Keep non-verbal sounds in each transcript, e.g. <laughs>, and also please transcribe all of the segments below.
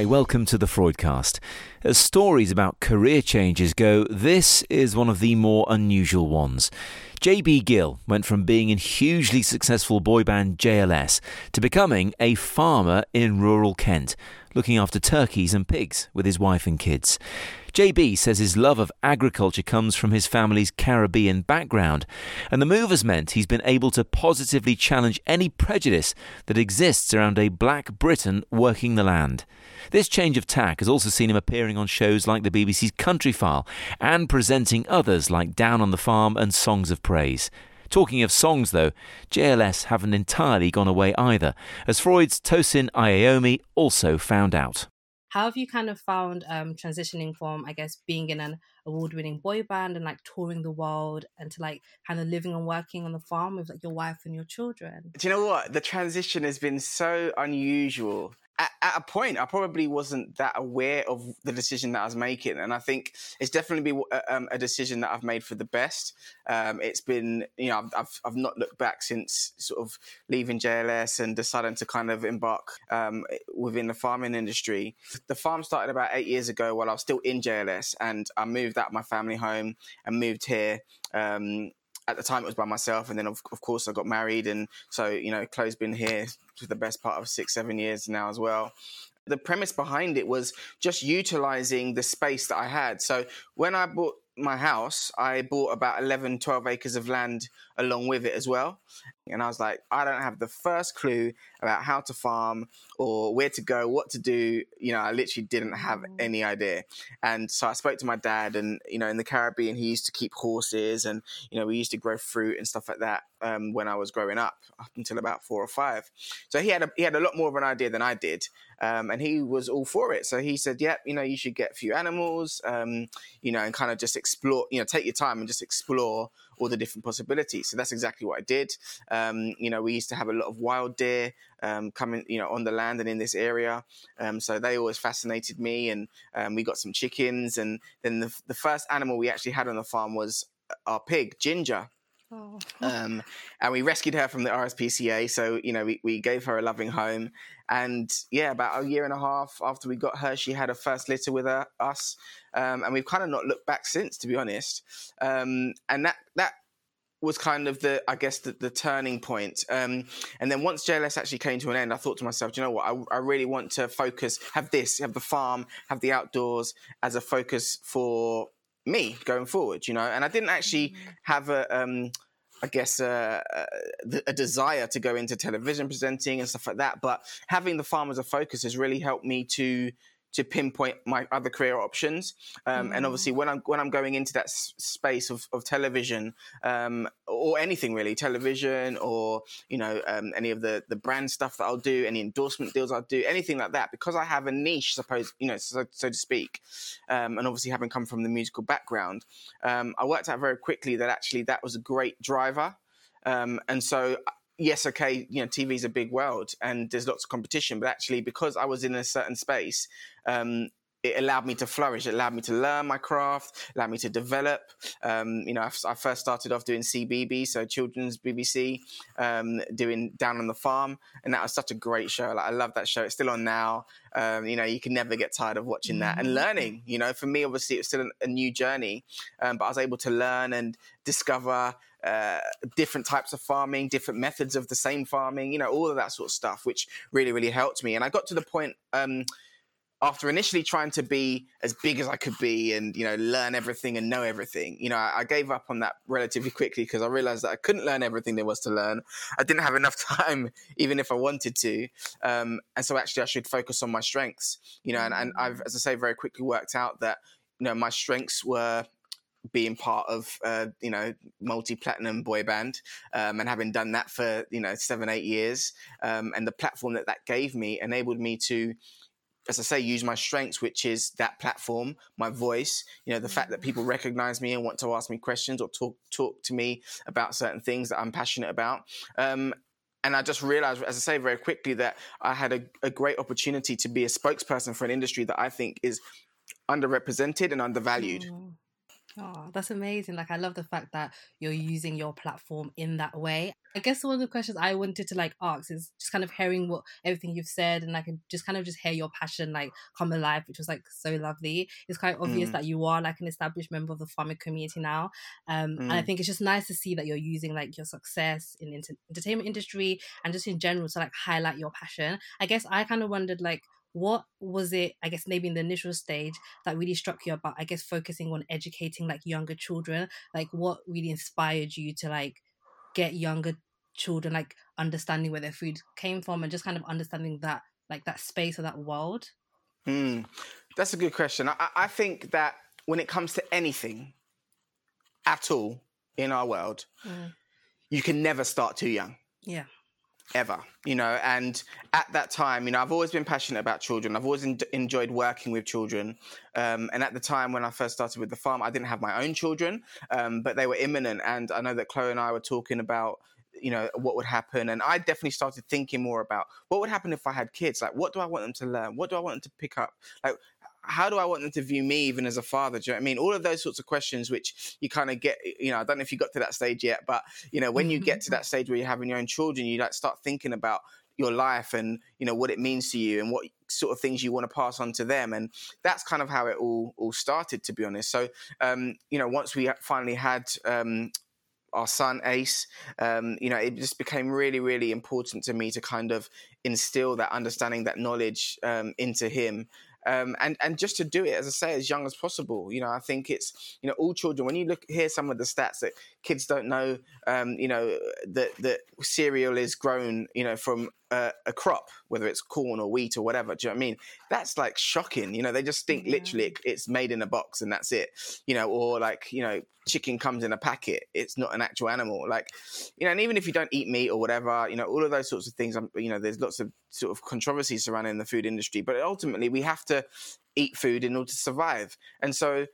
Hi, welcome to the Freudcast. As stories about career changes go, this is one of the more unusual ones. JB Gill went from being in hugely successful boy band JLS to becoming a farmer in rural Kent, looking after turkeys and pigs with his wife and kids. JB says his love of agriculture comes from his family's Caribbean background, and the move has meant he's been able to positively challenge any prejudice that exists around a black Briton working the land. This change of tack has also seen him appearing on shows like the BBC's Countryfile and presenting others like Down on the Farm and Songs of Praise. Talking of songs, though, JLS haven't entirely gone away either, as Freud's Tosin Aiyeyomi also found out. How have you kind of found um, transitioning from, I guess, being in an award-winning boy band and like touring the world, and to like kind of living and working on the farm with like your wife and your children? Do you know what? The transition has been so unusual at, a point, I probably wasn't that aware of the decision that I was making, and I think it's definitely been a, uh, um, a decision that I've made for the best. Um, it's been, you know, I've, I've not looked back since sort of leaving JLS and deciding to kind of embark um, within the farming industry. The farm started about eight years ago while I was still in JLS, and I moved out of my family home and moved here. Um, at the time it was by myself and then of, of course i got married and so you know chloe's been here for the best part of six seven years now as well. The premise behind it was just utilizing the space that i had. So when i bought my house i bought about 11 12 acres of land along with it as well and I was like, I don't have the first clue about how to farm or where to go, what to do. You know, I literally didn't have mm. any idea. And so I spoke to my dad, and you know, in the Caribbean, he used to keep horses, and you know, we used to grow fruit and stuff like that um, when I was growing up, up until about four or five. So he had a, he had a lot more of an idea than I did, um, and he was all for it. So he said, "Yep, you know, you should get a few animals, um, you know, and kind of just explore, you know, take your time and just explore." All the different possibilities. So that's exactly what I did. Um, you know, we used to have a lot of wild deer um, coming, you know, on the land and in this area. Um, so they always fascinated me. And um, we got some chickens. And then the, the first animal we actually had on the farm was our pig, Ginger. Oh. Um, and we rescued her from the RSPCA. So, you know, we, we gave her a loving home. And yeah, about a year and a half after we got her, she had a first litter with her, us. Um, and we've kind of not looked back since, to be honest. Um, and that, that was kind of the, I guess, the, the turning point. Um, and then once JLS actually came to an end, I thought to myself, you know what? I, I, really want to focus, have this, have the farm, have the outdoors as a focus for me going forward, you know. And I didn't actually mm-hmm. have a, um, I guess, uh, a, a desire to go into television presenting and stuff like that. But having the farm as a focus has really helped me to to pinpoint my other career options. Um, mm. And obviously, when I'm when I'm going into that s- space of, of television um, or anything really, television or you know um, any of the the brand stuff that I'll do, any endorsement deals I'll do, anything like that, because I have a niche, suppose you know, so, so to speak. Um, and obviously, having come from the musical background, um, I worked out very quickly that actually that was a great driver. Um, and so yes, okay, you know, TV is a big world and there's lots of competition, but actually, because I was in a certain space, um, it allowed me to flourish. It allowed me to learn my craft, allowed me to develop. Um, you know, I, I, first started off doing CBBC, so children's BBC, um, doing Down on the Farm, and that was such a great show. Like I love that show. It's still on now. Um, you know, you can never get tired of watching that and mm-hmm. learning. You know, for me, obviously, it's still a new journey, um, but I was able to learn and discover uh, different types of farming, different methods of the same farming, you know, all of that sort of stuff, which really, really helped me. And I got to the point um, after initially trying to be as big as I could be and, you know, learn everything and know everything, you know, I, I gave up on that relatively quickly because I realized that I couldn't learn everything there was to learn. I didn't have enough <laughs> time, even if I wanted to. Um, and so actually, I should focus on my strengths, you know, and, and I've, as I say, very quickly worked out that, you know, my strengths were being part of uh, you know multi-platinum boy band um, and having done that for you know seven eight years um, and the platform that that gave me enabled me to as I say, use my strengths, which is that platform, my voice. You know, the fact that people recognize me and want to ask me questions or talk talk to me about certain things that I'm passionate about. Um, and I just realized, as I say, very quickly that I had a, a, great opportunity to be a spokesperson for an industry that I think is underrepresented and undervalued. Mm. Oh, that's amazing. Like I love the fact that you're using your platform in that way. I guess one of the questions I wanted to like ask is just kind of hearing what everything you've said and I can just kind of just hear your passion like come alive, which was like so lovely. It's quite obvious Mm. that you are like an established member of the farming community now. Um and I Mm. think it's just nice to see that you're using like your success in the enter- entertainment industry and just in general to like highlight your passion. I guess I kind of wondered like what was it i guess maybe in the initial stage that really struck you about i guess focusing on educating like younger children like what really inspired you to like get younger children like understanding where their food came from and just kind of understanding that like that space or that world Hmm. That's a good question. I, I- I think that when it comes to anything at all in our world, Mm. you can never start too young. yeah ever, you know. And at that time, you know, I've always been passionate about children. I've always en- enjoyed working with children. Um, and at the time when I first started with the farm, I didn't have my own children, um, but they were imminent. And I know that Chloe and I were talking about, you know, what would happen. And I definitely started thinking more about what would happen if I had kids. Like, what do I want them to learn? What do I want them to pick up? Like, how do I want them to view me even as a father? Do you know I mean? All of those sorts of questions, which you kind of get, you know, I don't know if you got to that stage yet, but, you know, when you get to that stage where you're having your own children, you like start thinking about your life and, you know, what it means to you and what sort of things you want to pass on to them. And that's kind of how it all, all started, to be honest. So, um, you know, once we finally had, um, our son Ace, um, you know, it just became really, really important to me to kind of instill that understanding, that knowledge um, into him. Um, and and just to do it, as I say, as young as possible. You know, I think it's you know all children. When you look hear some of the stats that kids don't know, um, you know that that cereal is grown, you know, from uh, a crop, whether it's corn or wheat or whatever. Do you know what I mean? That's like shocking. You know, they just think Yeah. literally it, it's made in a box and that's it. You know, or like you know, chicken comes in a packet. It's not an actual animal. Like you know, and even if you don't eat meat or whatever, you know, all of those sorts of things. um, You know, there's lots of sort of controversies surrounding the food industry, but ultimately we have to eat food in order to survive. And so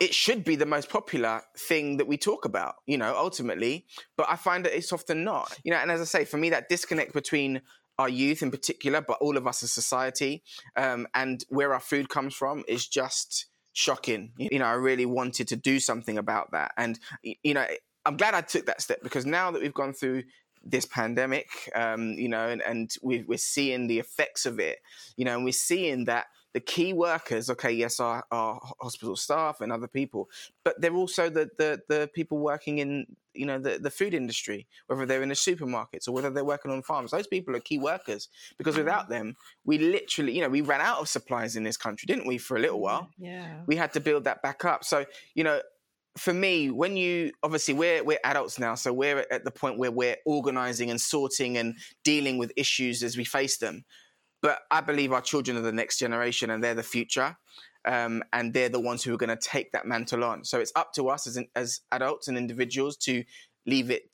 it should be the most popular thing that we talk about, you know, ultimately. But I find that it's often not, you know. And as I say, for me, that disconnect between our youth in particular, but all of us as society, um, and where our food comes from is just shocking. You know, I really wanted to do something about that, and you know, I'm glad I took that step because now that we've gone through this pandemic, um, you know, and, and we, we're seeing the effects of it, you know, and we're seeing that the key workers, okay, yes, are, are hospital staff and other people, but they're also the, the, the people working in, you know, the, the food industry, whether they're in the supermarkets or whether they're working on farms. Those people are key workers because mm-hmm. without them, we literally, you know, we ran out of supplies in this country, didn't we, for a little while? Mm-hmm. yeah we had to build that back up. So, you know, for me, when you obviously we're we're adults now, so we're at the point where we're organizing and sorting and dealing with issues as we face them. But I believe our children are the next generation and they're the future. Um, and they're the ones who are going to take that mantle on. So it's up to us as, as adults and individuals to leave it,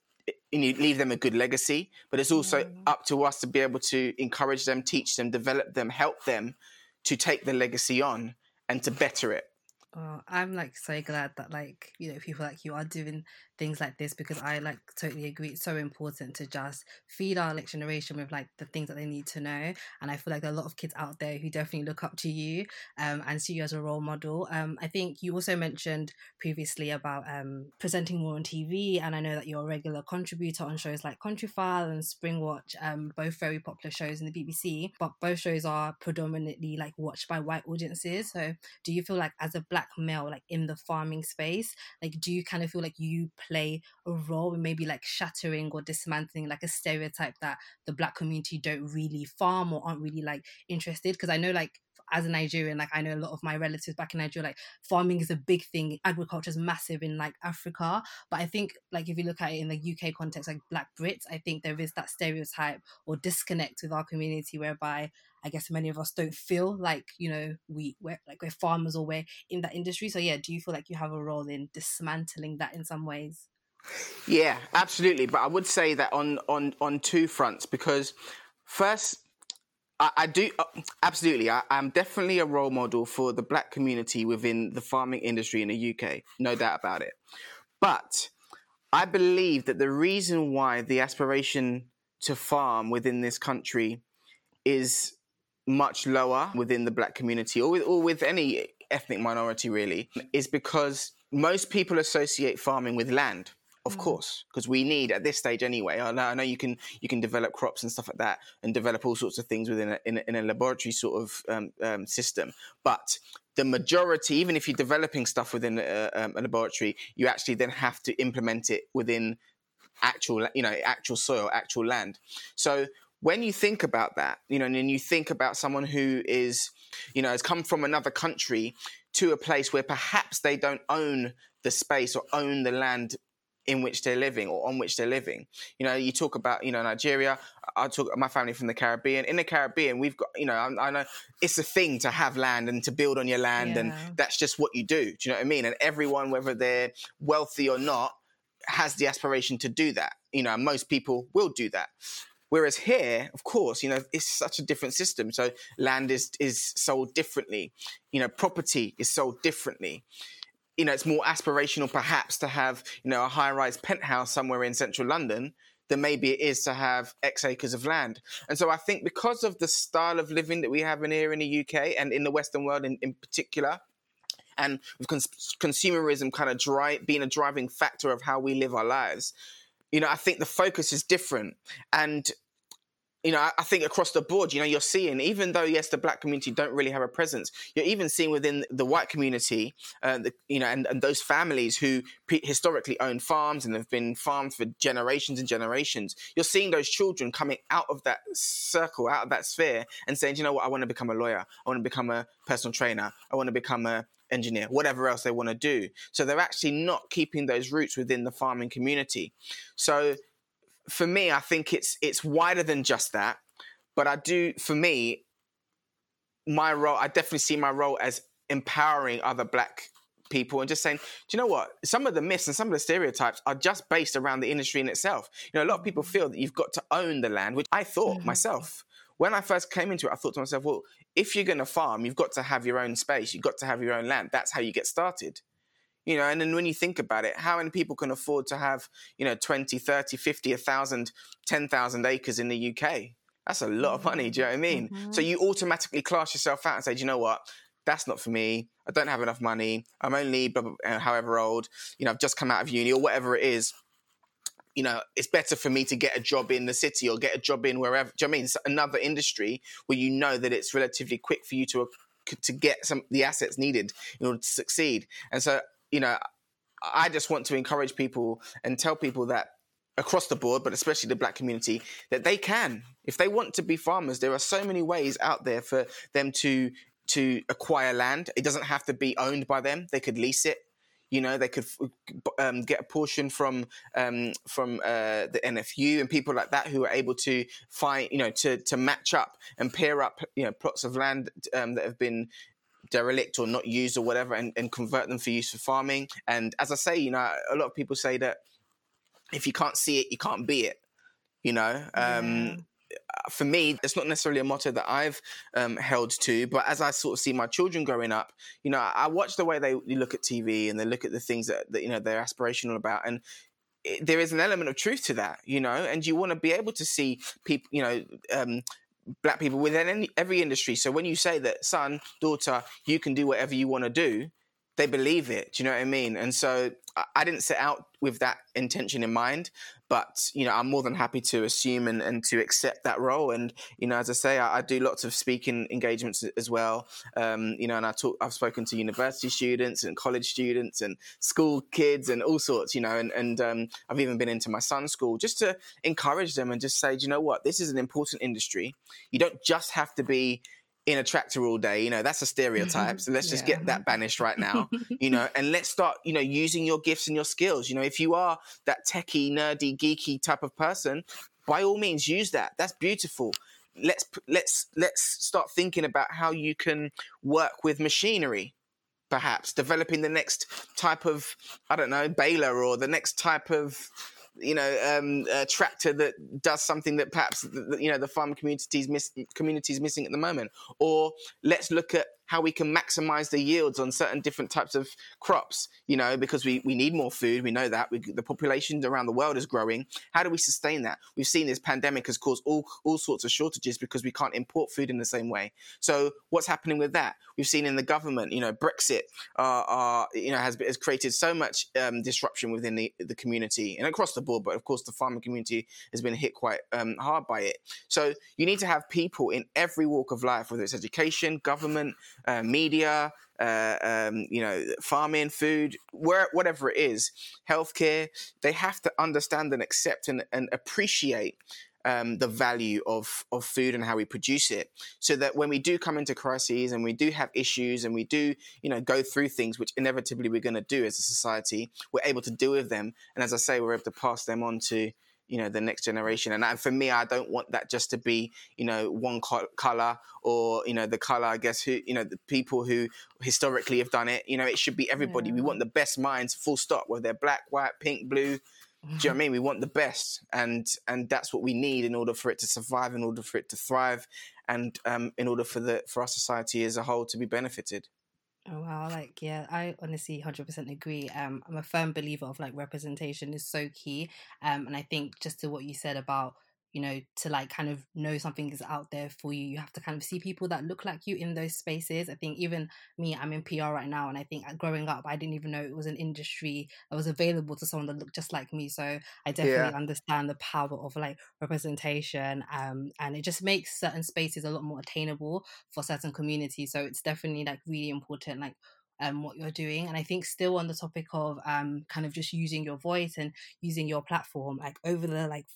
you know, leave them a good legacy. But it's also Mm. up to us to be able to encourage them, teach them, develop them, help them to take the legacy on and to better it. Oh, I'm like so glad that like you know people like you are doing things like this because I like totally agree. It's so important to just feed our next generation with like the things that they need to know. And I feel like there are a lot of kids out there who definitely look up to you um, and see you as a role model. Um, I think you also mentioned previously about um, presenting more on TV, and I know that you're a regular contributor on shows like Countryfile and Springwatch, um, both very popular shows in the BBC. But both shows are predominantly like watched by white audiences. So do you feel like as a black male like in the farming space like do you kind of feel like you play a role in maybe like shattering or dismantling like a stereotype that the black community don't really farm or aren't really like interested? Because i know like as a Nigerian, like I know a lot of my relatives back in Nigeria, like farming is a big thing. Agriculture is massive in like Africa. But I think like if you look at it in the UK context, like black Brits, I think there is that stereotype or disconnect with our community whereby I guess many of us don't feel like, you know, we we're like we're farmers or we're in that industry. So yeah, do you feel like you have a role in dismantling that in some ways? Yeah, absolutely. But I would say that on on on two fronts because first. I, I do uh, absolutely. I, I'm definitely a role model for the black community within the farming industry in the UK, no doubt about it. But I believe that the reason why the aspiration to farm within this country is much lower within the black community or with, or with any ethnic minority really is because most people associate farming with land of Mm. course because we need at this stage anyway I know, I know you can you can develop crops and stuff like that and develop all sorts of things within a, in, a, in a laboratory sort of um, um, system but the majority even if you're developing stuff within a, um, a laboratory you actually then have to implement it within actual you know actual soil actual land so when you think about that you know and then you think about someone who is you know has come from another country to a place where perhaps they don't own the space or own the land in which they're living or on which they're living. You know, you talk about you know Nigeria. I talk my family from the Caribbean. In the Caribbean, we've got you know I, I know it's a thing to have land and to build on your land, and that's just what you do. Do you know what I mean? And everyone, whether they're wealthy or not, has the aspiration to do that. You know, most people will do that. Whereas here, of course, you know, it's such a different system. So land is is sold differently. You know, property is sold differently. You know, it's more aspirational perhaps to have, you know, a high rise penthouse somewhere in central London than maybe it is to have X acres of land. And so I think because of the style of living that we have in here in the UK and in the Western world in, in particular, and with cons- consumerism kind of dri- being a driving factor of how we live our lives, you know, I think the focus is different. And you know, I, think across the board, you know, you're seeing, even though yes, the black community don't really have a presence, you're even seeing within the white community, uh, the, you know, and, and those families who pre- historically own farms and have been farmed for generations and generations. You're seeing those children coming out of that circle, out of that sphere, and saying, you know what, I want to become a lawyer, I want to become a personal trainer, I want to become a engineer, whatever else they want to do. So they're actually not keeping those roots within the farming community. So for me, I think it's it's wider than just that. But I do, for me, my role, I definitely see my role as empowering other black people and just saying, do you know what? Some of the myths and some of the stereotypes are just based around the industry in itself. You know, a lot of people feel that you've got to own the land, which I thought Mhm. myself. When I first came into it, I thought to myself, well, if you're going to farm, you've got to have your own space. You've got to have your own land. That's how you get started you know and then when you think about it how many people can afford to have you know 20 30 50 1000 10000 acres in the uk that's a lot of money do you know what i mean so Mhm. you automatically class yourself out and say do you know what that's not for me i don't have enough money i'm only blah, blah, uh, however old you know i've just come out of uni or whatever it is you know, it's better for me to get a job in the city or get a job in wherever. Do you know what I mean? It's another industry where you know that it's relatively quick for you to to get some the assets needed in order to succeed. And so, you know, I just want to encourage people and tell people that across the board, but especially the black community, that they can. If they want to be farmers, there are so many ways out there for them to to acquire land. It doesn't have to be owned by them. They could lease it. You know, they could um, get a portion from um, from uh, the NFU and people like that who are able to find, you know, to to match up and pair up, you know, plots of land um, that have been derelict or not used or whatever, and, and convert them for use for farming. And as I say, you know, a lot of people say that if you can't see it, you can't be it. You know, um, Yeah. for me, it's not necessarily a motto that I've um, held to, but as I sort of see my children growing up, you know, I watch the way they look at TV and they look at the things that, that you know they're aspirational about, and it, there is an element of truth to that, you know, and you want to be able to see people, you know. Um, black people within any, every industry. So when you say that son daughter you can do whatever you want to do they believe it do you know what i mean? And so I, didn't set out with that intention in mind but you know i'm more than happy to assume and, and to accept that role. And you know as i say i, I do lots of speaking engagements as well. Um, you know and i talk i've spoken to university students and college students and school kids and all sorts you know and, and um, i've even been into my son's school just to encourage them and just say you know what? This is an important industry. You don't just have to be in a tractor all day you know that's a stereotype mm-hmm. so let's just Yeah. get that banished right now you know, <laughs> and let's start, you know, using your gifts and your skills. You know, if you are that techie, nerdy, geeky type of person, by all means use that. That's beautiful. Let's let's let's start thinking about how you can work with machinery. Perhaps developing the next type of, I don't know, baler or the next type of, you know, um, uh, tractor that does something that perhaps you know the farm communities miss communities missing at the moment. Or let's look at how we can maximize the yields on certain different types of crops, you know, because we, we need more food. We know that we, the population around the world is growing. How do we sustain that? We've seen this pandemic has caused all, all sorts of shortages because we can't import food in the same way. So what's happening with that? We've seen in the government, you know, Brexit, uh, uh, you know, has, has created so much um, disruption within the, the community and across the board. But of course, the farming community has been hit quite um, hard by it. So you need to have people in every walk of life, whether it's education, government, uh, media, uh, um, you know, farming, food, where, whatever it is, healthcare, they have to understand and accept and, and appreciate um, the value of, of food and how we produce it. So that when we do come into crises and we do have issues and we do you know go through things which inevitably we're going to do as a society we're able to deal with them. And as i say we're able to pass them on to you know the next generation and, for me i don't want that just to be you know one color or you know the color i guess who you know the people who historically have done it you know it should be everybody yeah. we want the best minds full stop whether they're black white pink blue do you know what I <laughs> mean? We want the best, and and that's what we need in order for it to survive, in order for it to thrive, and um, in order for the for our society as a whole to be benefited. Oh wow, like yeah, I honestly hundred percent agree. Um, I'm a firm believer of like representation is so key. Um, and I think just to what you said about you know, to like kind of know something is out there for you, you have to kind of see people that look like you in those spaces. I think even me, I'm in PR right now, and I think uh, growing up, I didn't even know it was an industry that was available to someone that looked just like me. So I definitely yeah. understand the power of like representation, um, and it just makes certain spaces a lot more attainable for certain communities. So it's definitely like really important, like um, what you're doing. And I think still on the topic of um, kind of just using your voice and using your platform, like over the like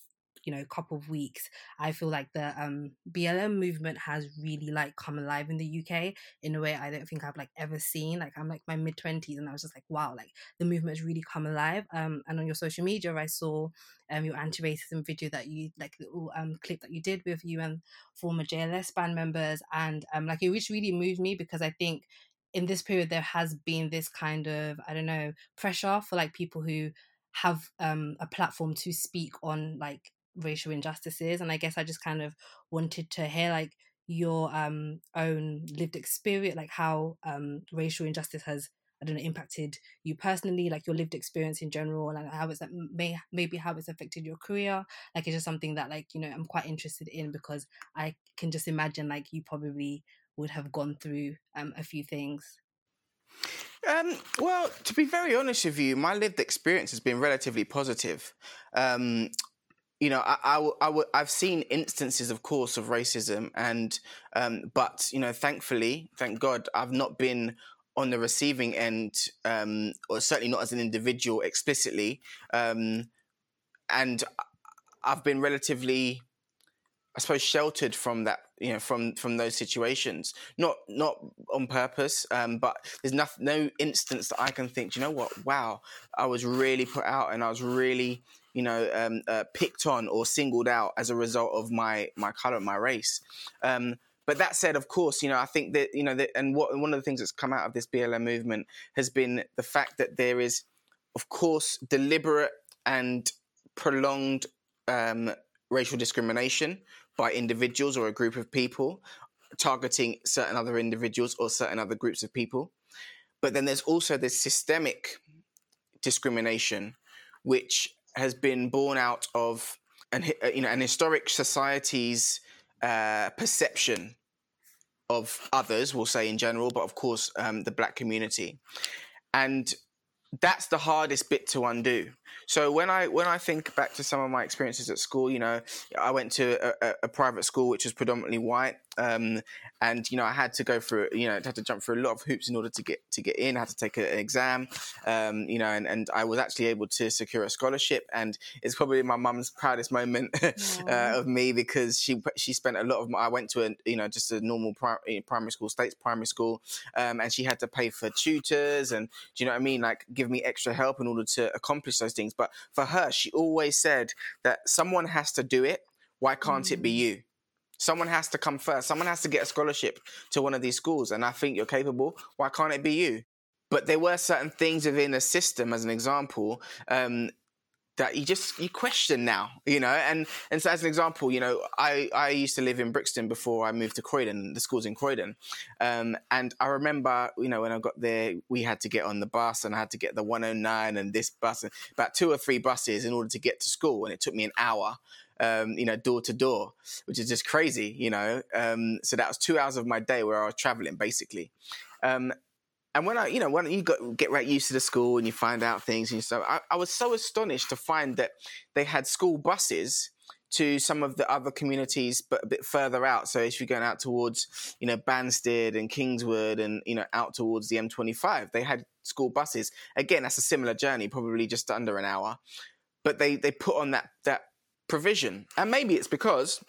you know couple of weeks i feel like the um blm movement has really like come alive in the uk in a way i don't think i've like ever seen. Like i'm like my mid 20s and i was just like wow like the movement has really come alive. Um and on your social media i saw um your anti-racism video that you like little um clip that you did with you and former jls band members and um like it which really moved me because i think in this period there has been this kind of i don't know pressure for like people who have um, a platform to speak on like racial injustices and i guess i just kind of wanted to hear like your um own lived experience like how um racial injustice has i don't know impacted you personally like your lived experience in general and like how it's that may maybe how it's affected your career like it's just something that like you know i'm quite interested in because i can just imagine like you probably would have gone through um a few things um, well, to be very honest with you, my lived experience has been relatively positive. Um, you know, I, I, I, I've seen instances, of course, of racism, and um, but you know, thankfully, thank God, I've not been on the receiving end, um, or certainly not as an individual explicitly, um, and I've been relatively, I suppose, sheltered from that, you know, from from those situations. Not not on purpose, um, but there's no no instance that I can think. you know what? Wow, I was really put out, and I was really you know, um, uh, picked on or singled out as a result of my my color, my race. Um, but that said, of course, you know, I think that you know, that, and what one of the things that's come out of this BLM movement has been the fact that there is, of course, deliberate and prolonged um, racial discrimination by individuals or a group of people targeting certain other individuals or certain other groups of people. But then there's also this systemic discrimination, which has been born out of an uh, you know an historic society's uh, perception of others, we'll say in general, but of course um, the black community, and that's the hardest bit to undo. So when I when I think back to some of my experiences at school, you know, I went to a, a private school which was predominantly white, um, and you know I had to go through you know I had to jump through a lot of hoops in order to get to get in. I had to take an exam, um, you know, and, and I was actually able to secure a scholarship, and it's probably my mum's proudest moment <laughs> uh, of me because she she spent a lot of my, I went to a you know just a normal primary, primary school, states primary school, um, and she had to pay for tutors and do you know what I mean, like give me extra help in order to accomplish those things. But for her, she always said that someone has to do it. Why can't mm. it be mm. you? Someone has to come first. Someone has to get a scholarship to one of these schools. And I think you're capable. Why can't it be you? But there were certain things within a system, as an example, um, that you just you question now, you know. And and so as an example, you know, I I used to live in Brixton before I moved to Croydon. The school's in Croydon, um, and I remember, you know, when I got there, we had to get on the bus, and I had to get the 109 and this bus, and about two or three buses in order to get to school, and it took me an hour. Um, you know, door to door, which is just crazy, you know. Um, so that was two hours of my day where I was traveling, basically. Um, and when I, you know, when you got, get right used to the school and you find out things and stuff, I, I was so astonished to find that they had school buses to some of the other communities, but a bit further out. So if you're going out towards, you know, Banstead and Kingswood and, you know, out towards the M25, they had school buses. Again, that's a similar journey, probably just under an hour. But they, they put on that, that provision. And maybe it's because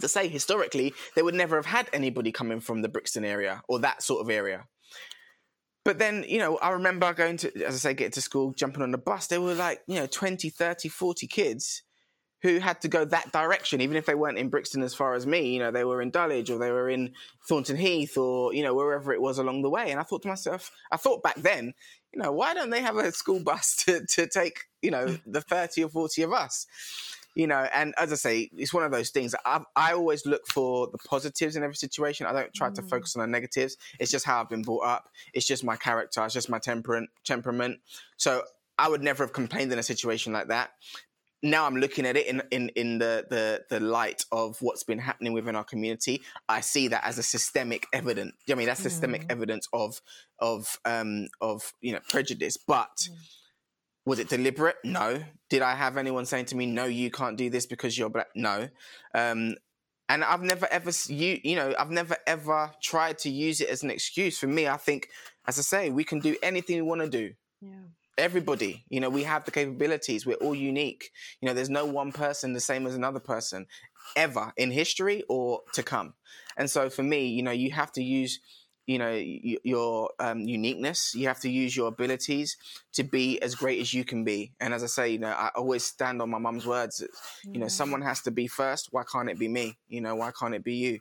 to say historically, they would never have had anybody coming from the Brixton area or that sort of area. But then, you know, I remember going to, as I say, getting to school, jumping on the bus. There were like, you know, 20, 30, 40 kids who had to go that direction, even if they weren't in Brixton as far as me. You know, they were in Dulwich or they were in Thornton Heath or, you know, wherever it was along the way. And I thought to myself, I thought back then, you know, why don't they have a school bus <laughs> to, to take, you know, the 30 or 40 of us? You know, and as I say, it's one of those things. I I always look for the positives in every situation. I don't try mm. to focus on the negatives. It's just how I've been brought up. It's just my character. It's just my temperament. Temperament. So I would never have complained in a situation like that. Now I'm looking at it in, in, in the, the, the light of what's been happening within our community. I see that as a systemic evidence. I mean, that's systemic mm. evidence of of um, of you know prejudice. But mm was it deliberate? No. Did I have anyone saying to me, "No, you can't do this because you're black"? No. Um, and I've never ever you you know I've never ever tried to use it as an excuse. For me, I think, as I say, we can do anything we want to do. Yeah. Everybody, you know, we have the capabilities. We're all unique. You know, there's no one person the same as another person, ever in history or to come. And so, for me, you know, you have to use you know your um, uniqueness. You have to use your abilities to be as great as you can be. And as i say you know i always stand on my mum's words. You know someone has to be first. Why can't it be me? You know why can't it be you?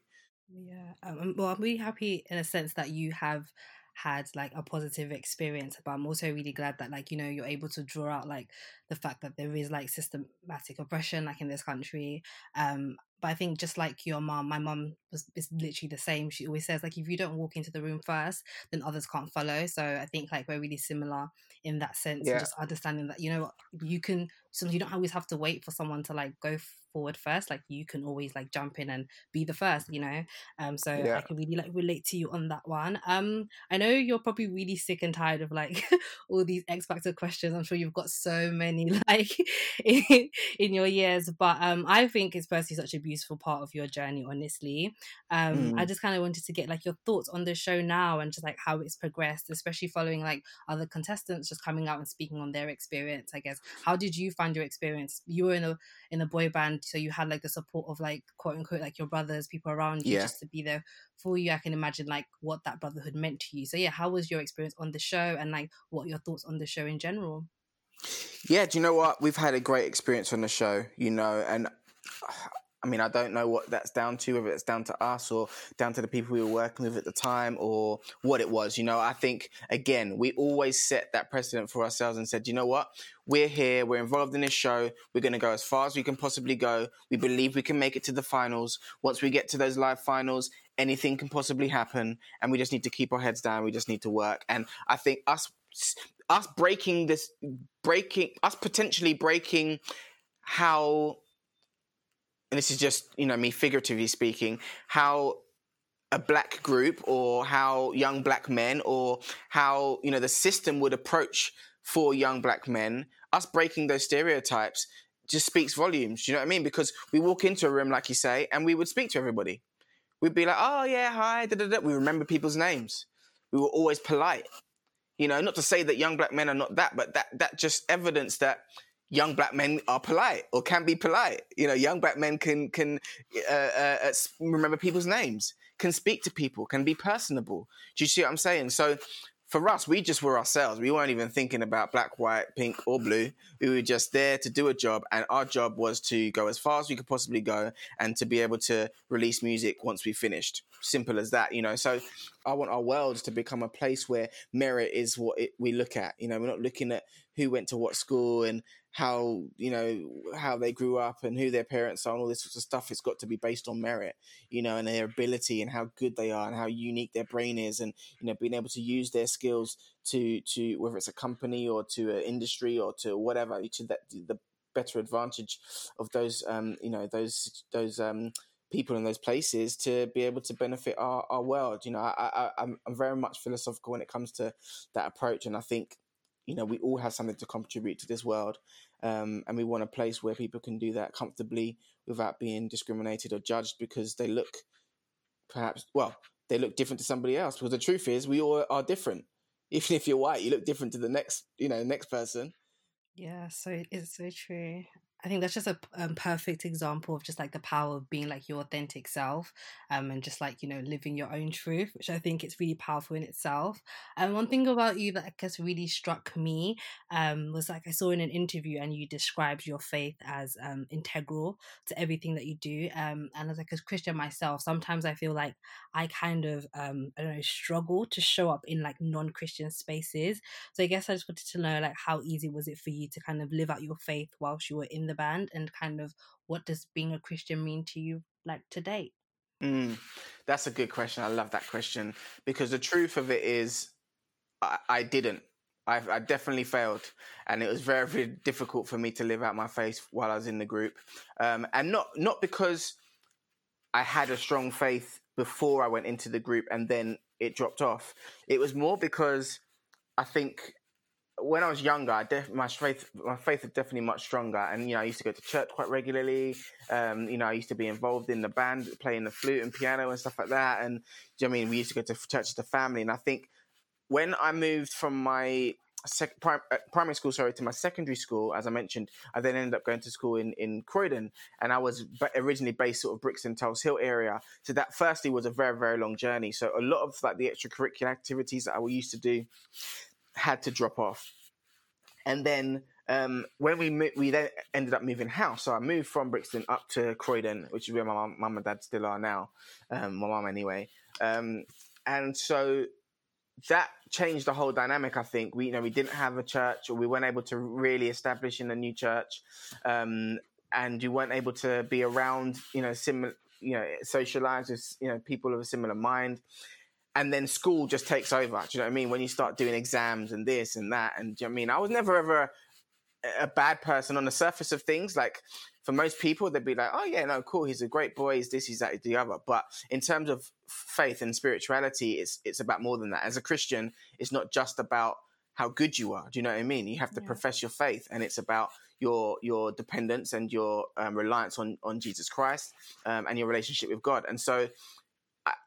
Yeah um, well i'm really happy in a sense that you have had like a positive experience but i'm also really glad that like you know you're able to draw out like the fact that there is like systematic oppression like in this country um but I think just like your mom, my mom was is literally the same. She always says like if you don't walk into the room first, then others can't follow. So I think like we're really similar in that sense. Yeah. just understanding that you know you can so you don't always have to wait for someone to like go forward first like you can always like jump in and be the first you know um so yeah. i can really like relate to you on that one um i know you're probably really sick and tired of like <laughs> all these x factor questions i'm sure you've got so many <laughs> like in, in your years but um i think it's personally such a beautiful part of your journey honestly. Um mm. i just kind of wanted to get like your thoughts on the show now and just like how it's progressed especially following like other contestants just coming out and speaking on their experience i guess. How did you find your experience? You were in a in a boy band so you had like the support of like quote unquote like your brothers people around you yeah. just to be there for you. I can imagine like what that brotherhood meant to you. So yeah how was your experience on the show and like what your thoughts on the show in general yeah do you know what we've had a great experience on the show you know and <sighs> I mean, I don't know what that's down to, whether it's down to us or down to the people we were working with at the time or what it was. You know, I think, again, we always set that precedent for ourselves and said, you know what? We're here, we're involved in this show, we're going to go as far as we can possibly go. We believe we can make it to the finals. Once we get to those live finals, anything can possibly happen. And we just need to keep our heads down. We just need to work. And I think us, us breaking this, breaking, us potentially breaking how and this is just you know me figuratively speaking, how a black group or how young black men or how you know the system would approach for young black men, us breaking those stereotypes just speaks volumes. Do you know what I mean? Because we walk into a room, like you say, and we would speak to everybody. We'd be like, "Oh yeah, hi." Da, da, da. We remember people's names. We were always polite. You know, not to say that young black men are not that, but that that just evidence that young black men are polite or can be polite. You know, young black men can can uh, uh, uh remember people's names, can speak to people, can be personable. Do you see what I'm saying? So for us, we just were ourselves. We weren't even thinking about black, white, pink, or blue. We were just there to do a job, and our job was to go as far as we could possibly go and to be able to release music once we finished. Simple as that, you know. So I want our world to become a place where merit is what it, we look at. You know, we're not looking at who went to what school and how you know how they grew up and who their parents are and all this sort of stuff. It's got to be based on merit, you know, and their ability and how good they are and how unique their brain is, and you know, being able to use their skills to to whether it's a company or to an industry or to whatever to that the better advantage of those um you know those those um people in those places to be able to benefit our, our world. You know, I, I, I'm very much philosophical when it comes to that approach, and I think you know we all have something to contribute to this world, um, and we want a place where people can do that comfortably without being discriminated or judged because they look perhaps well they look different to somebody else. Because the truth is, we all are different. <laughs> Even if you're white, you look different to the next you know next person. Yeah, so it's so true. I think that's just a um, perfect example of just like the power of being like your authentic self um, and just like, you know, living your own truth, which I think is really powerful in itself. And one thing about you that I guess really struck me um, was like I saw in an interview and you described your faith as um, integral to everything that you do. Um, and as like a Christian myself, sometimes I feel like I kind of, um, I don't know, struggle to show up in like non Christian spaces. So I guess I just wanted to know like how easy was it for you to kind of live out your faith whilst you were in the band and kind of what does being a Christian mean to you like to date? Mm, that's a good question. I love that question because the truth of it is, I, I didn't. I, I, definitely failed, and it was very, very difficult for me to live out my faith while I was in the group, um, and not not because I had a strong faith before I went into the group and then it dropped off. It was more because I think when I was younger, I def- my faith my faith was definitely much stronger, and you know I used to go to church quite regularly. Um, you know I used to be involved in the band, playing the flute and piano and stuff like that. And you know I mean we used to go to church as a family. And I think when I moved from my sec- prim- uh, primary school, sorry, to my secondary school, as I mentioned, I then ended up going to school in in Croydon, and I was originally based sort of Brixton, Tulse Hill area. So that firstly was a very very long journey. So a lot of like the extracurricular activities that I used to do had to drop off. And then um, when we mo- we then ended up moving house, so I moved from Brixton up to Croydon, which is where my mum and dad still are now. Um, my mum anyway, um, and so that changed the whole dynamic. I think we you know we didn't have a church, or we weren't able to really establish in a new church, um, and you weren't able to be around you know similar you know socialize with you know people of a similar mind and then school just takes over. Do you know what I mean? When you start doing exams and this and that, and do you know what I mean? I was never ever a bad person on the surface of things. Like for most people, they'd be like, "Oh yeah, no, cool. He's a great boy. He's this, he's that, he's the other." But in terms of faith and spirituality, it's it's about more than that. As a Christian, it's not just about how good you are. Do you know what I mean? You have to yeah. profess your faith, and it's about your your dependence and your um, reliance on on Jesus Christ um, and your relationship with God. And so,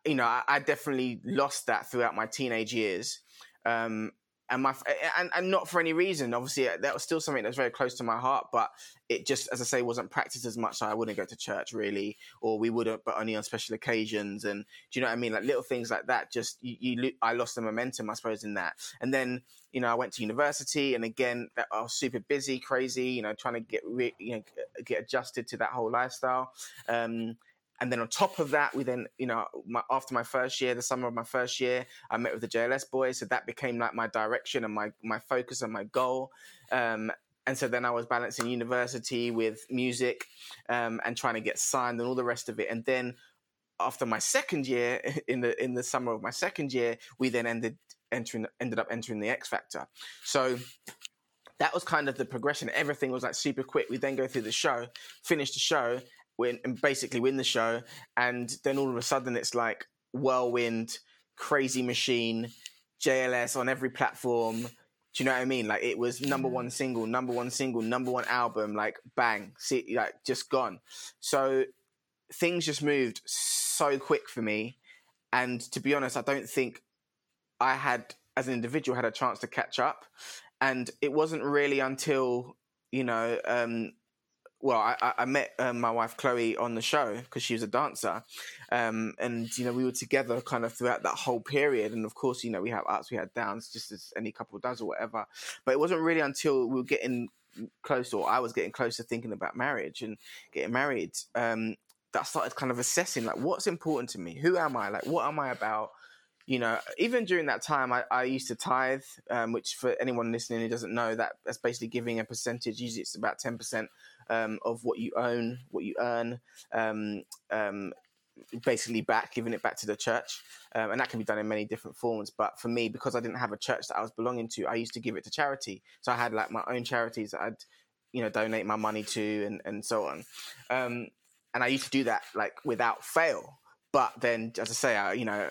you know, I, I, definitely lost that throughout my teenage years. Um, and my and, and not for any reason. Obviously, uh, that was still something that was very close to my heart, but it just, as I say, wasn't practiced as much. So I wouldn't go to church really, or we wouldn't, but only on special occasions. And do you know what I mean? Like little things like that. Just you, you I lost the momentum, I suppose, in that. And then you know, I went to university, and again, I was super busy, crazy. You know, trying to get re, you know get adjusted to that whole lifestyle. Um, and then on top of that, we then, you know, my, after my first year, the summer of my first year, I met with the JLS boys. So that became like my direction and my, my focus and my goal. Um, and so then I was balancing university with music um, and trying to get signed and all the rest of it. And then after my second year, <laughs> in the in the summer of my second year, we then ended entering ended up entering the X Factor. So that was kind of the progression. Everything was like super quick. We then go through the show, finish the show, win and basically win the show, and then all of a sudden it's like whirlwind, crazy machine, JLS on every platform. Do you know what I mean? Like it was number one single, number one single, number one album, like bang, see, like just gone. So things just moved so quick for me, and to be honest, I don't think I had, as an individual, had a chance to catch up. And it wasn't really until you know um, well, I, I met um, my wife Chloe on the show because she was a dancer, um, and you know we were together kind of throughout that whole period. And of course, you know we have ups, we had downs, just as any couple does or whatever. But it wasn't really until we were getting close, or I was getting close to thinking about marriage and getting married, um, that I started kind of assessing like what's important to me, who am I, like what am I about, you know, even during that time, I, I used to tithe, um, which for anyone listening who doesn't know, that that's basically giving a percentage. Usually, it's about ten percent um, of what you own, what you earn, um, um, basically back, giving it back to the church. Um, and that can be done in many different forms. But for me, because I didn't have a church that I was belonging to, I used to give it to charity. So I had like my own charities that I'd, you know, donate my money to and, and so on. Um, and I used to do that like without fail. But then, as I say, I, you know,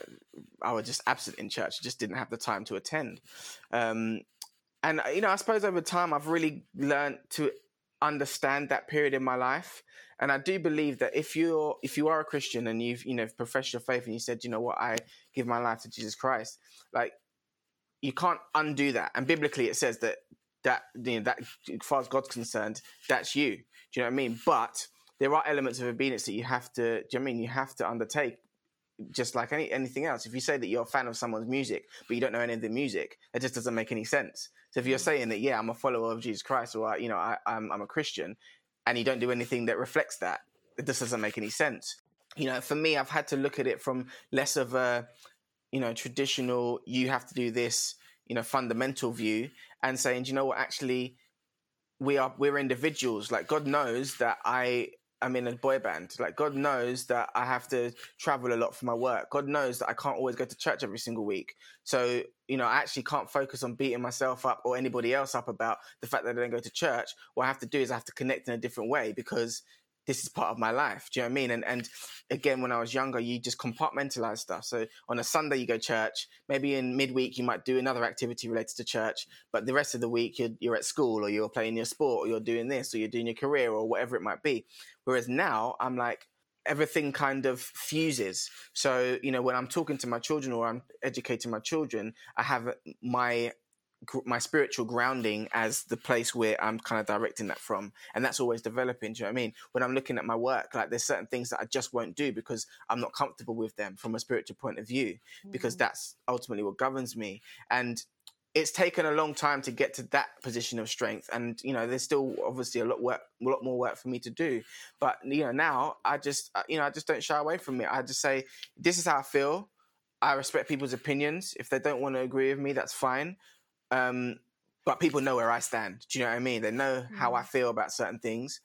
I was just absent in church. just didn't have the time to attend. Um, and, you know, I suppose over time, I've really learned to understand that period in my life and I do believe that if you're if you are a Christian and you've you know professed your faith and you said you know what I give my life to Jesus Christ like you can't undo that and biblically it says that that you know that as far as God's concerned that's you do you know what I mean but there are elements of obedience that you have to do you mean you have to undertake just like any anything else. If you say that you're a fan of someone's music, but you don't know any of the music, it just doesn't make any sense. So if you're saying that, yeah, I'm a follower of Jesus Christ, or you know, I, I'm I'm a Christian, and you don't do anything that reflects that, it just doesn't make any sense. You know, for me, I've had to look at it from less of a, you know, traditional, you have to do this, you know, fundamental view and saying, you know what, actually, we are, we're individuals. Like God knows that I I'm in a boy band. Like God knows that I have to travel a lot for my work. God knows that I can't always go to church every single week. So, you know, I actually can't focus on beating myself up or anybody else up about the fact that I don't go to church. What I have to do is I have to connect in a different way because this is part of my life. Do you know what I mean? And and again, when I was younger, you just compartmentalize stuff. So on a Sunday, you go church. Maybe in midweek, you might do another activity related to church. But the rest of the week, you're, you're at school or you're playing your sport or you're doing this or you're doing your career or whatever it might be. Whereas now, I'm like, everything kind of fuses. So, you know, when I'm talking to my children or I'm educating my children, I have my my spiritual grounding as the place where I'm kind of directing that from. And that's always developing. Do you know what I mean? When I'm looking at my work, like there's certain things that I just won't do because I'm not comfortable with them from a spiritual point of view, because that's ultimately what governs me. And it's taken a long time to get to that position of strength. And, you know, there's still obviously a lot work, a lot more work for me to do. But, you know, now I just, uh, you know, I just don't shy away from it. I just say, this is how I feel. I respect people's opinions. If they don't want to agree with me, that's fine um, but people know where I stand. Do you know what I mean? They know mm. how I mm. feel about certain things,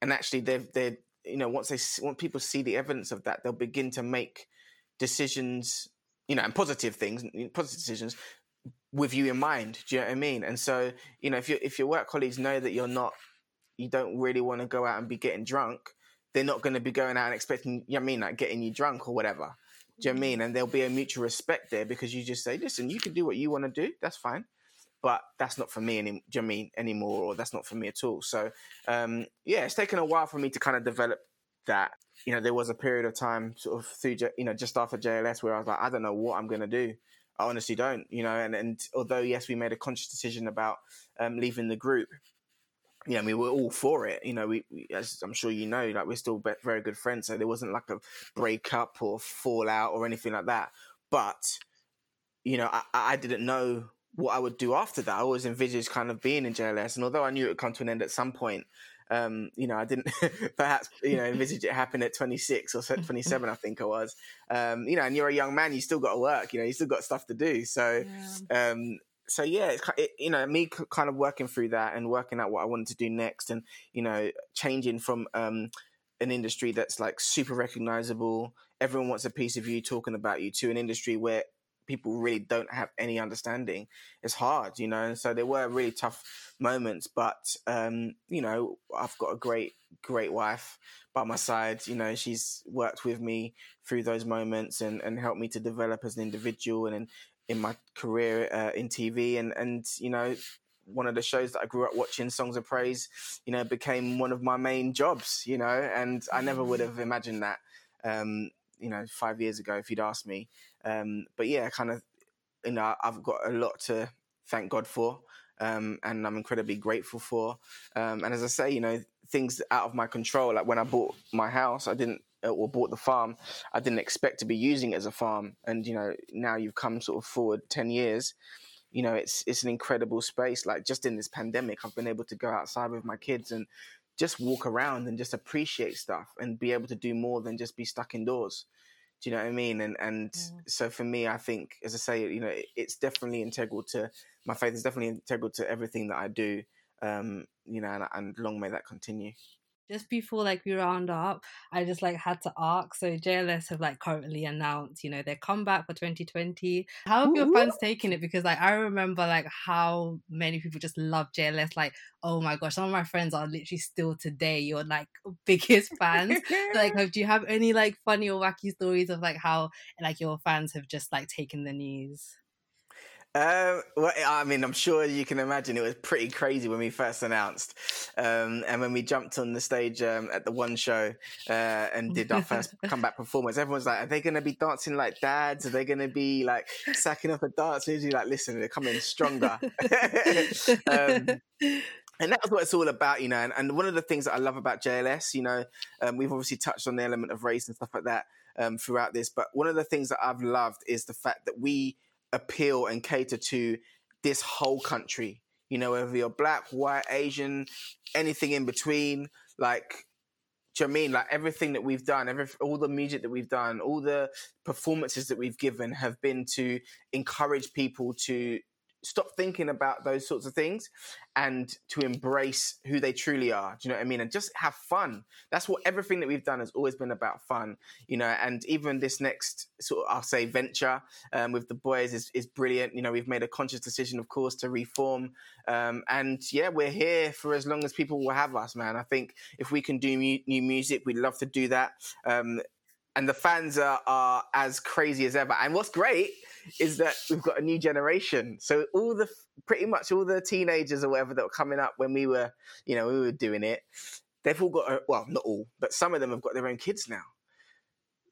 and actually, they've they you know once they once people see the evidence of that, they'll begin to make decisions. You know, and positive things, positive decisions with you in mind. Do you know what I mean? And so, you know, if you if your work colleagues know that you're not, you don't really want to go out and be getting drunk, they're not going to be going out and expecting. You know I mean, like getting you drunk or whatever. Do you know I mean? And there'll be a mutual respect there because you just say, listen, you can do what you want to do. That's fine. But that's not for me any, do you know I mean, anymore, or that's not for me at all. So, um, yeah, it's taken a while for me to kind of develop that. You know, there was a period of time sort of through, you know, just after JLS where I was like, I don't know what I'm going to do. I honestly don't, you know, and, and although, yes, we made a conscious decision about um, leaving the group, yeah, I mean, we're all for it. You know, we, we, as I'm sure you know, like we're still very good friends. So there wasn't like a breakup or fallout or anything like that. But you know, I, I didn't know what I would do after that. I always envisaged kind of being in JLS, and although I knew it would come to an end at some point, um, you know, I didn't <laughs> perhaps you know envisage it happen at 26 or 27. I think I was. Um, you know, and you're a young man, you still got to work. You know, you still got stuff to do. So. Yeah. Um, so yeah, it's it, you know me kind of working through that and working out what I wanted to do next, and you know changing from um, an industry that's like super recognizable, everyone wants a piece of you talking about you, to an industry where people really don't have any understanding. It's hard, you know. So there were really tough moments, but um, you know I've got a great great wife by my side. You know she's worked with me through those moments and and helped me to develop as an individual and in my career uh, in TV, and and you know one of the shows that I grew up watching, Songs of Praise, you know, became one of my main jobs, you know, and I never would have imagined that, um, you know, five years ago if you'd asked me. Um, but yeah, kind of, you know, I've got a lot to thank God for, um, and I'm incredibly grateful for. Um, and as I say, you know, things out of my control, like when I bought my house, I didn't or bought the farm, I didn't expect to be using it as a farm. And you know, now you've come sort of forward ten years. You know, it's it's an incredible space. Like just in this pandemic, I've been able to go outside with my kids and just walk around and just appreciate stuff and be able to do more than just be stuck indoors. Do you know what I mean? And and mm. so for me, I think, as I say, you know, it's definitely integral to my faith. Is definitely integral to everything that I do. Um, you know, and, and long may that continue just before like we round up, I just like had to ask. So JLS have like currently announced, you know, their comeback for 2020. How have your fans taken it? Because like I remember like how many people just love JLS. Like, oh my gosh, some of my friends are literally still today your like <laughs> biggest fans. like, <laughs> have, do you have any like funny or wacky stories of like how like your fans have just like taken the news? Um, well, I mean, I'm sure you can imagine it was pretty crazy when we first announced, um, and when we jumped on the stage um, at the one show uh, and did our <laughs> first comeback performance. Everyone's like, "Are they going to be dancing like dads? Are they going to be like sacking off the dance?" You're like, "Listen, they're coming stronger." <laughs> Um, and that's what it's all about, you know. And, and, one of the things that I love about JLS, you know, um, we've obviously touched on the element of race and stuff like that um, throughout this, but one of the things that I've loved is the fact that we appeal and cater to this whole country. You know, whether you're black, white, Asian, anything in between, like do you know I mean? Like everything that we've done, every all the music that we've done, all the performances that we've given have been to encourage people to stop thinking about those sorts of things and to embrace who they truly are. Do you know what I mean? And just have fun. That's what everything that we've done has always been about fun, you know. And even this next sort of, I'll say, venture um, with the boys is, is brilliant. You know, we've made a conscious decision, of course, to reform. Um, and yeah, we're here for as long as people will have us, man. I think if we can do mu- new music, we'd love to do that. Um, and the fans are, are as crazy as ever. And what's great is that we've got a new generation. So all the pretty much all the teenagers or whatever that were coming up when we were, you know, we were doing it, they've all got well, not all, but some of them have got their own kids now.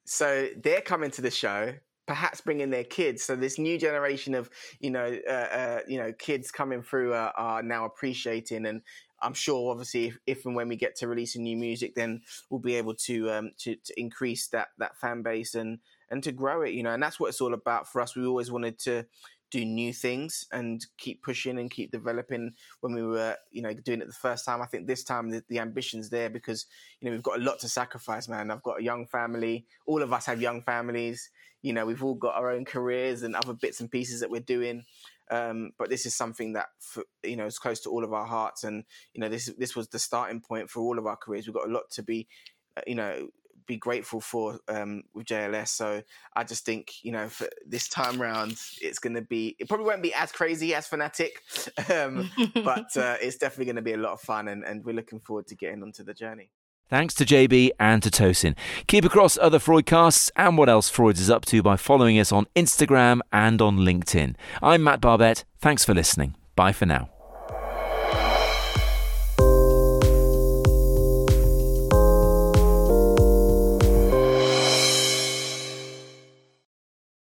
So they're coming to the show, perhaps bringing their kids. So this new generation of you know uh, uh, you know kids coming through are now appreciating and. I'm sure, obviously, if, if, and when we get to releasing new music, then we'll be able to um, to, to increase that that fan base and and to grow it, you know, and that's what it's all about for us. We always wanted to do new things and keep pushing and keep developing when we were, you know, doing it the first time. I think this time the, the ambition's there because, you know, we've got a lot to sacrifice, man. I've got a young family. All of us have young families. You know, we've all got our own careers and other bits and pieces that we're doing. Um, but this is something that for, you know is close to all of our hearts, and you know this this was the starting point for all of our careers. We've got a lot to be, uh, you know, be grateful for um, with JLS. So I just think you know for this time round, it's going to be it probably won't be as crazy as Fanatic, um, <laughs> but uh, it's definitely going to be a lot of fun, and, and we're looking forward to getting onto the journey. Thanks to JB and to Tosin. Keep across other Freudcasts and what else freuds is up to by following us on Instagram and on LinkedIn. I'm Matt Barbette. Thanks for listening. Bye for now.